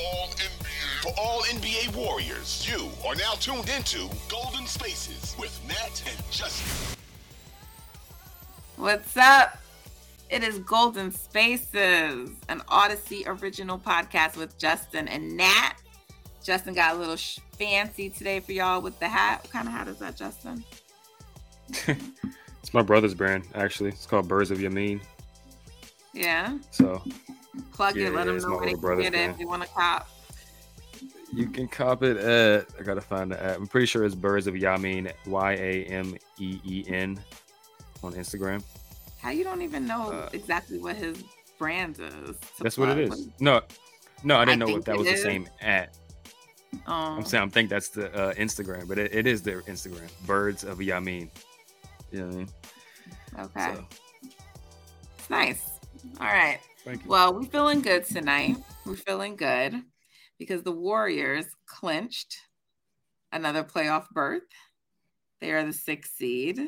all NBA. For all NBA Warriors, you are now tuned into Golden Spaces with Nat and Justin. What's up? It is Golden Spaces, an Audacy original podcast with Justin and Nat. Justin got a little sh- fancy today for y'all with the hat. What kind of hat is that, Justin? it's my brother's brand, actually. It's called Birds of Yameen. Yeah. So Plug Yeah, it. Let yeah, them know my where they can brother's get it if you want to cop. you can cop it at I gotta find the app. I'm pretty sure it's Birds of Yameen, Y A M E E N on Instagram. How you don't even know Uh, exactly what his brand is? to That's what it is. No, no, I didn't know think what that was is. the same at. Um, I'm saying I think that's the uh, Instagram, but it, it is their Instagram. Birds of Yameen. You know what I mean? okay. So, It's nice. All right. Thank you. Well, we're feeling good tonight. We're feeling good because the Warriors clinched another playoff berth. They are the sixth seed,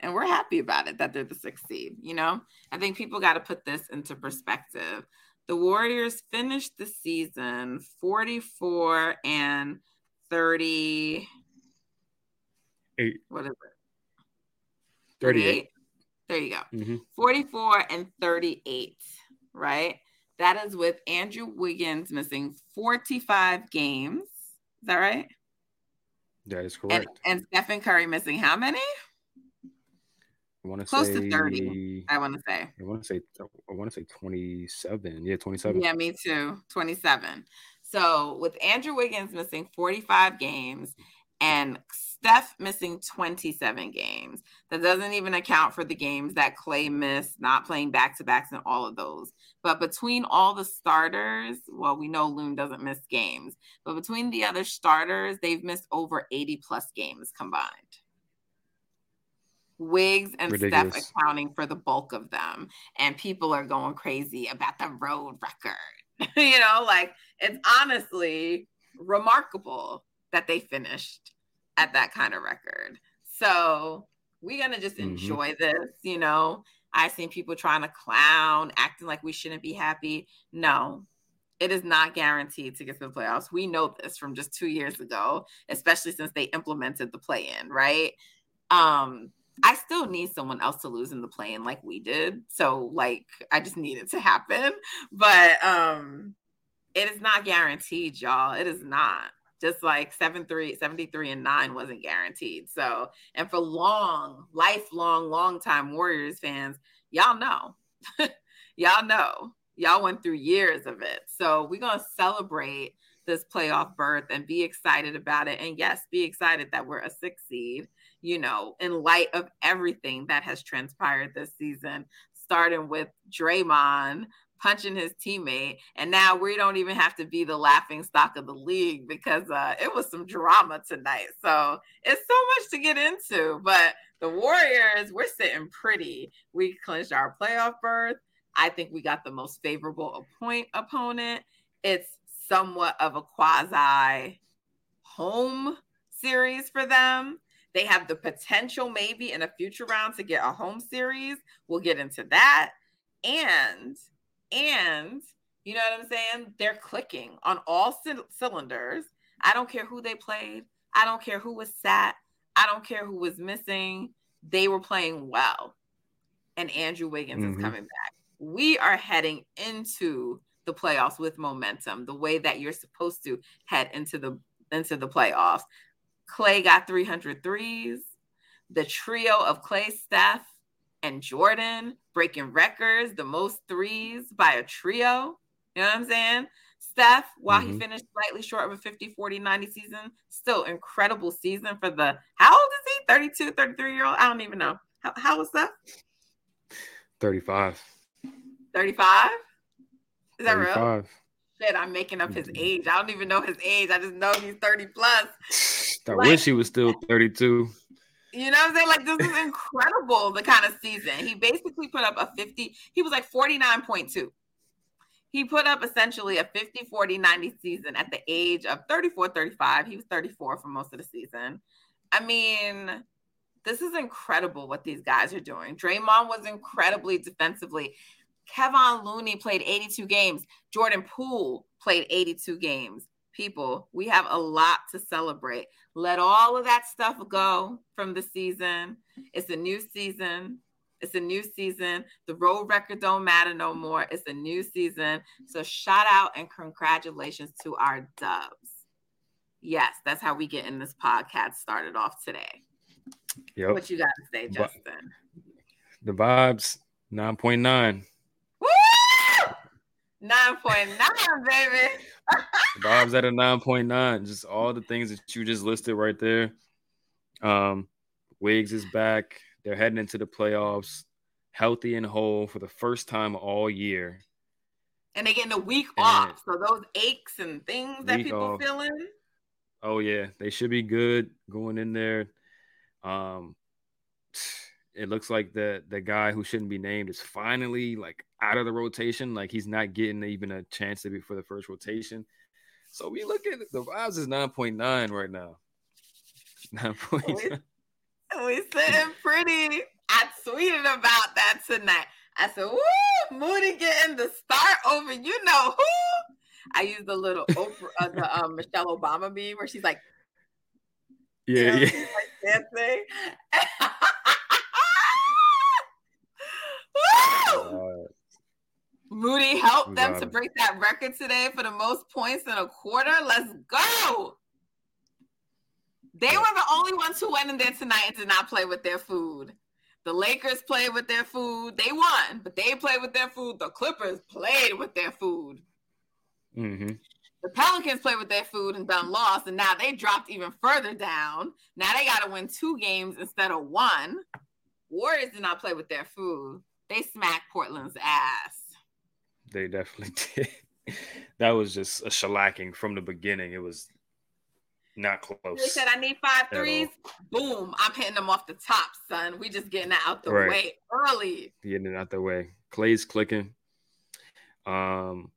and we're happy about it that they're the sixth seed. You know, I think people got to put this into perspective. The Warriors finished the season 44 and 30. Eight. What is it? 38. There you go. Mhm. 44 and 38, right? That is with Andrew Wiggins missing 45 games. Is that right? That is And, correct. and Stephen Curry missing how many? I want to close say to 30. I want to say. I want to say I want to say 27. Yeah, 27. Yeah, me too. 27. So with Andrew Wiggins missing 45 games and Steph missing 27 games, that doesn't even account for the games that Klay missed, not playing back to backs and all of those. But between all the starters, well, we know Loon doesn't miss games, but between the other starters, they've missed over 80 plus games combined. Wigs and Ridiculous. Steph accounting for the bulk of them. And people are going crazy about the road record. you know, like it's honestly remarkable that they finished at that kind of record. So we're gonna just Mhm. enjoy this, you know. I've seen people trying to clown, acting like we shouldn't be happy. No, it is not guaranteed to get to the playoffs. We know this from just two years ago, especially since they implemented the play-in, right? Um, I still need someone else to lose in the play-in like we did. So like I just need it to happen. But um it is not guaranteed, y'all. It is not. Just like 73, 73 and 9 wasn't guaranteed. So, and for long, lifelong, long time Warriors fans, y'all know. y'all know. Y'all went through years of it. So, we're going to celebrate this playoff berth and be excited about it. And yes, be excited that we're a six seed, you know, in light of everything that has transpired this season, starting with Draymond punching his teammate. And now we don't even have to be the laughing stock of the league because uh, it was some drama tonight. So it's so much to get into. But the Warriors, we're sitting pretty. We clinched our playoff berth. I think we got the most favorable point opponent. It's somewhat of a quasi home series for them. They have the potential, maybe in a future round, to get a home series. We'll get into that. And and you know what I'm saying? They're clicking on all c- cylinders. I don't care who they played. I don't care who was sat. I don't care who was missing. They were playing well. And Andrew Wiggins Mhm. is coming back. We are heading into the playoffs with momentum, the way that you're supposed to head into the into the playoffs. Klay got 300 threes. The trio of Klay, Steph, and Jordan breaking records, the most threes by a trio. You know what I'm saying? Steph, while he Mhm. finished slightly short of a 50, 40, 90 season, still incredible season for the how old is he? 32, 33 year old? I don't even know. How, how was that? 35. 35? Is that real? Shit, I'm making up his Mhm. age. I don't even know his age. I just know he's 30 plus. I Like- wish he was still 32. You know what I'm saying? Like this is incredible, the kind of season. He basically put up a 50, he was like 49.2. He put up essentially a 50, 40, 90 season at the age of 34, 35. He was 34 for most of the season. I mean, this is incredible what these guys are doing. Draymond was incredibly defensively. Kevon Looney played 82 games. Jordan Poole played 82 games. People, we have a lot to celebrate. Let all of that stuff go from the season. It's a new season. It's a new season. The road record don't matter no more. It's a new season. So shout out and congratulations to our dubs. Yes, that's how we get in this podcast started off today. Yep. What you got to say, Justin? The vibes 9.9. Woo! 9.9, baby. Bob's at a 9.9. Just all the things that you just listed right there. Um, Wiggs is back. They're heading into the playoffs, healthy and whole for the first time all year. And they're getting a week and off. So those aches and things that people off. feeling. Oh yeah, they should be good going in there. Um, it looks like the the guy who shouldn't be named is finally like out of the rotation. Like he's not getting even a chance to be for the first rotation. So we look at the vibes is 9.9 right now. 9.9. We, we sitting pretty. I tweeted about that tonight. I said, "Woo, Moody getting the start over you know who." I used the little Oprah, uh, the um, Michelle Obama meme where she's like, "Yeah, you know, yeah," like dancing. Moody helped them to break that record today for the most points in a quarter. Let's go. They were the only ones who went in there tonight and did not play with their food. The Lakers played with their food. They won, but they played with their food. The Clippers played with their food. Mm-hmm. The Pelicans played with their food and done lost, and now they dropped even further down. Now they got to win two games instead of one. Warriors did not play with their food. They smacked Portland's ass. They definitely did. that was just a shellacking from the beginning. It was not close. They said I need five threes. Boom! I'm hitting them off the top, son. We just getting out the right. way early. Getting it out the way. Klay's clicking. Um,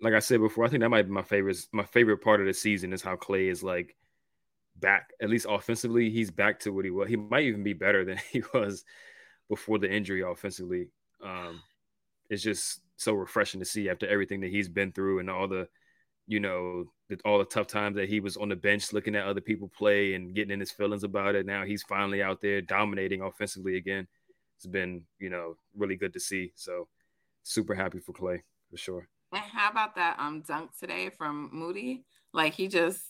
like I said before, I think that might be my favorite. My favorite part of the season is how Klay is like back. At least offensively, he's back to what he was. He might even be better than he was before the injury offensively. Um, it's just so refreshing to see after everything that he's been through and all the, you know, all the tough times that he was on the bench looking at other people play and getting in his feelings about it. Now he's finally out there dominating offensively again. It's been, you know, really good to see. So super happy for Klay for sure. And how about that um dunk today from Moody? Like he just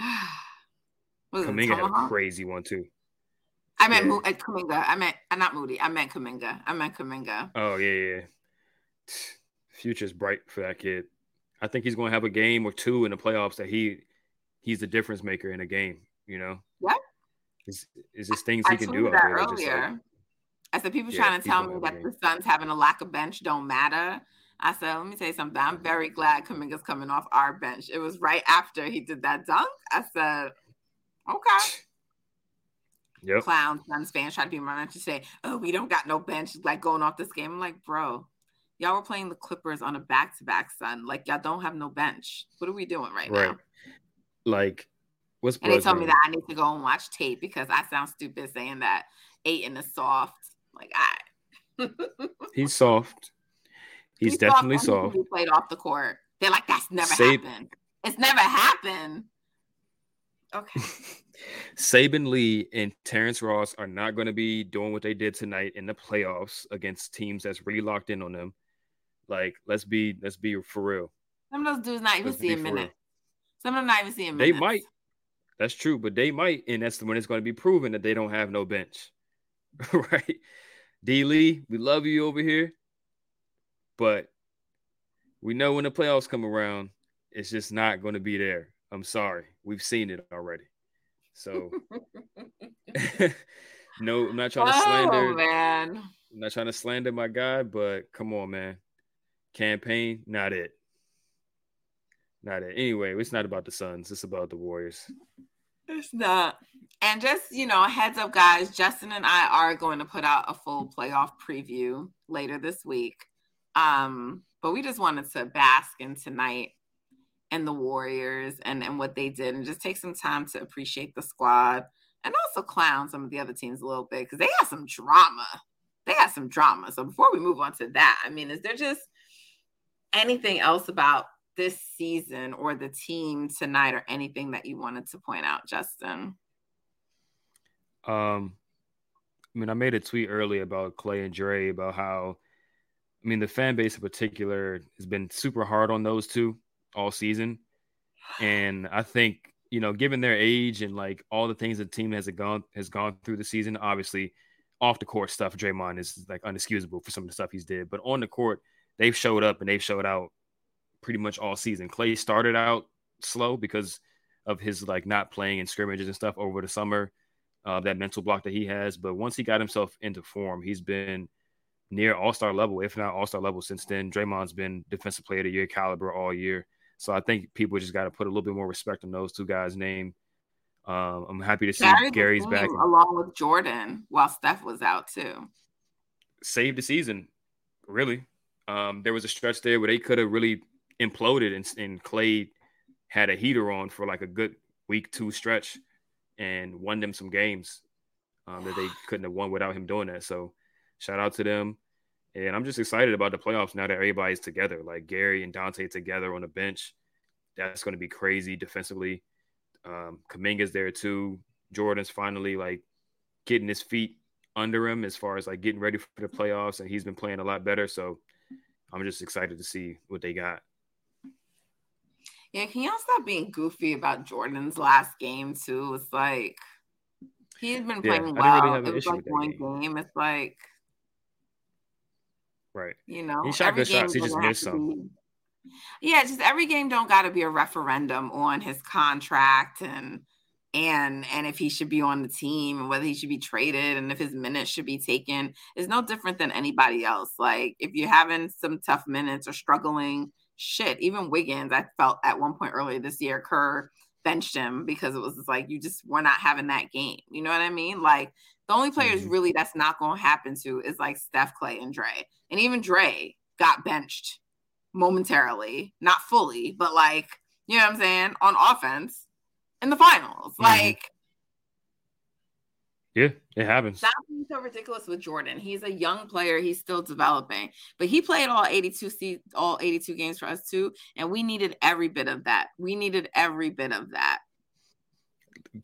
Kuminga had a crazy one too. I meant yeah. Mo- uh, Kuminga. I meant uh, not Moody. I meant Kuminga. I meant Kuminga. Oh yeah, yeah. Future's bright for that kid. I think he's going to have a game or two in the playoffs that he he's the difference maker in a game. You know. Yeah. Is is this things he I can do out there? Earlier. Like, I said people yeah, trying to tell me that the Suns having a lack of bench don't matter. I said, let me tell you something. I'm mm-hmm. very glad Kuminga's coming off our bench. It was right after he did that dunk. I said, okay. Yep. Clowns, Suns fans try to be my to say, oh, we don't got no bench, like going off this game. I'm like, bro, y'all were playing the Clippers on a back to back, son. Like, y'all don't have no bench. What are we doing right, right. now? Like, what's and they told me that I need to go and watch tape because I sound stupid saying that Ayton is soft. Like, I. He's soft. He's, He's definitely soft. He played off the court. They're like, that's never happened. It's never happened. Okay. Saben Lee and Terrence Ross are not going to be doing what they did tonight in the playoffs against teams that's really locked in on them. Like, let's be let's be for real. Some of those dudes not even let's seeing minutes. Some of them not even seeing minutes. They might. That's true, but they might, and that's when it's going to be proven that they don't have no bench. right? D Lee, we love you over here. But we know when the playoffs come around, it's just not going to be there. I'm sorry. We've seen it already. So no, I'm not trying to oh, slander. Oh, man. I'm not trying to slander my guy, but come on, man. Campaign, not it. Not it. Anyway, it's not about the Suns. It's about the Warriors. It's not. And just, you know, heads up, guys, Justin and I are going to put out a full playoff preview later this week. Um, but we just wanted to bask in tonight and the Warriors and, and what they did and just take some time to appreciate the squad and also clown some of the other teams a little bit because they have some drama. They have some drama. So before we move on to that, I mean, is there just anything else about this season or the team tonight or anything that you wanted to point out, Justin? Um, I mean, I made a tweet earlier about Klay and Dre about how, I mean, the fan base in particular has been super hard on those two all season, and I think you know, given their age and like all the things the team has gone has gone through the season, obviously off the court stuff, Draymond is like unexcusable for some of the stuff he's did. But on the court, they've showed up and they've showed out pretty much all season. Klay started out slow because of his like not playing in scrimmages and stuff over the summer, uh, that mental block that he has. But once he got himself into form, he's been near all star level, if not all star level since then. Draymond's been defensive player of the year caliber all year. So I think people just got to put a little bit more respect on those two guys' name. Um, I'm happy to see Gary's back along with Jordan while Steph was out too. Saved the season, really. Um, there was a stretch there where they could have really imploded and, and Klay had a heater on for like a good week two stretch and won them some games um, that they couldn't have won without him doing that. So shout out to them. And I'm just excited about the playoffs now that everybody's together, like Gary and Donte together on the bench. That's going to be crazy defensively. Um, Kuminga's there too. Jordan's finally like getting his feet under him as far as like getting ready for the playoffs, and he's been playing a lot better. So I'm just excited to see what they got. Yeah, can y'all stop being goofy about Jordan's last game too? It's like he's been playing yeah, well. Really it was like one game. game. It's like Right. You know, he shot good shots. He just missed some. Be, yeah, just every game don't got to be a referendum on his contract and and and if he should be on the team and whether he should be traded and if his minutes should be taken is no different than anybody else. Like if you're having some tough minutes or struggling, shit. Even Wiggins, I felt at one point earlier this year, Kerr benched him because it was like you just were not having that game. You know what I mean? Like the only players mm-hmm. really that's not going to happen to is like Steph, Klay, and Dre. And even Dre got benched momentarily, not fully, but like, you know what I'm saying, on offense in the finals. Mm-hmm. Like, yeah, it happens. That's so ridiculous with Jordan. He's a young player. He's still developing, but he played all 82 se- all 82 games for us too, and we needed every bit of that. We needed every bit of that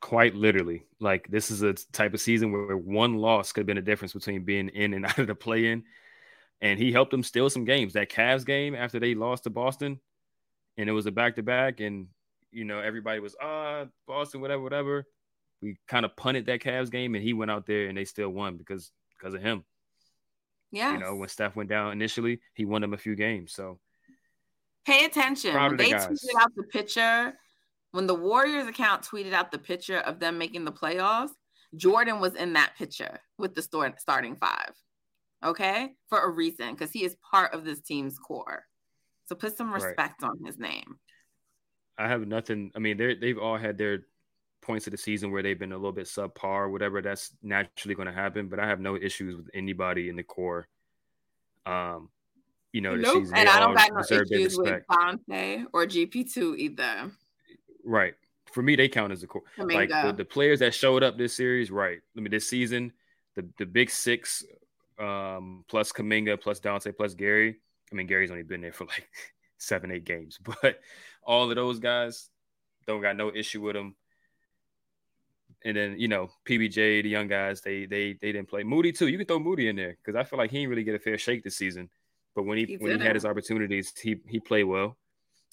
quite literally. Like this is a type of season where one loss could have been a difference between being in and out of the play-in. And he helped them steal some games. That Cavs game after they lost to Boston, and it was a back-to-back, and you know everybody was ah Boston, whatever, whatever. We kind of punted that Cavs game, and he went out there and they still won because because of him. Yeah, you know when Steph went down initially, he won them a few games. So pay attention. When they tweeted out the picture when the Warriors account tweeted out the picture of them making the playoffs, Jordan was in that picture with the store starting five. Okay, for a reason, because he is part of this team's core. So put some respect right. on his name. I have nothing. I mean, they they've all had their points of the season where they've been a little bit subpar, whatever. That's naturally going to happen. But I have no issues with anybody in the core. Um, you know, nope. and I don't got no issues with Donte or GP two either. Right. For me, they count as a core. Like the, the, players that showed up this series, right? I mean, this season, the the big six, um, plus Kuminga, plus Donte, plus Gary. I mean, Gary's only been there for like seven, eight games, but all of those guys don't got no issue with them. And then you know PBJ, the young guys, they they they didn't play. Moody too. You can throw Moody in there because I feel like he didn't really get a fair shake this season. But when he, he when he had his opportunities, he he played well.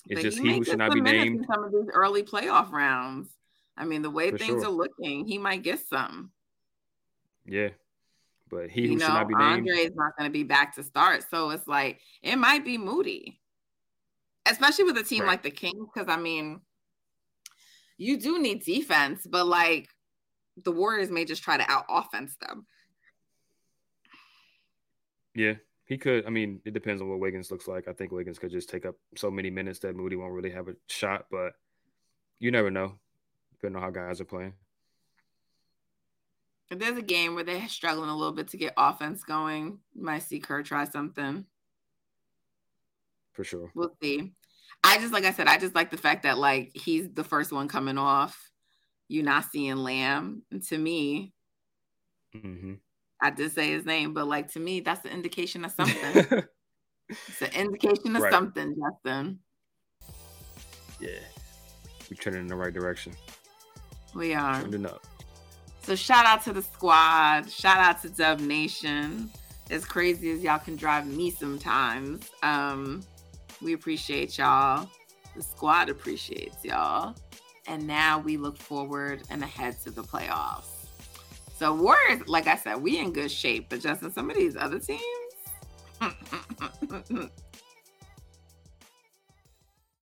It's just he, he who should not be named. some of these early playoff rounds. I mean, the way For things sure. are looking, he might get some. Yeah, but he you who know, should not be named. Andre is not going to be back to start, so it's like it might be Moody, especially with a team right. like the Kings. Because I mean, you do need defense, but like the Warriors may just try to out offense them. Yeah, he could. I mean, it depends on what Wiggins looks like. I think Wiggins could just take up so many minutes that Moody won't really have a shot, but you never know, depending on how guys are playing. If there's a game where they're struggling a little bit to get offense going, you might see Kerr try something. For sure. We'll see. I just like I said, I just like the fact that like he's the first one coming off. You're not seeing Lamb. And to me, mm-hmm. I did say his name, but like to me, that's an indication of something. it's an indication of right. something, Justin. yeah, we're trending in the right direction. We are trending up. So shout out to the squad. Shout out to Dub Nation. As crazy as y'all can drive me sometimes. Um, we appreciate y'all. The squad appreciates y'all. And now we look forward and ahead to the playoffs. So Warriors, like I said, we in good shape. But Justin, some of these other teams.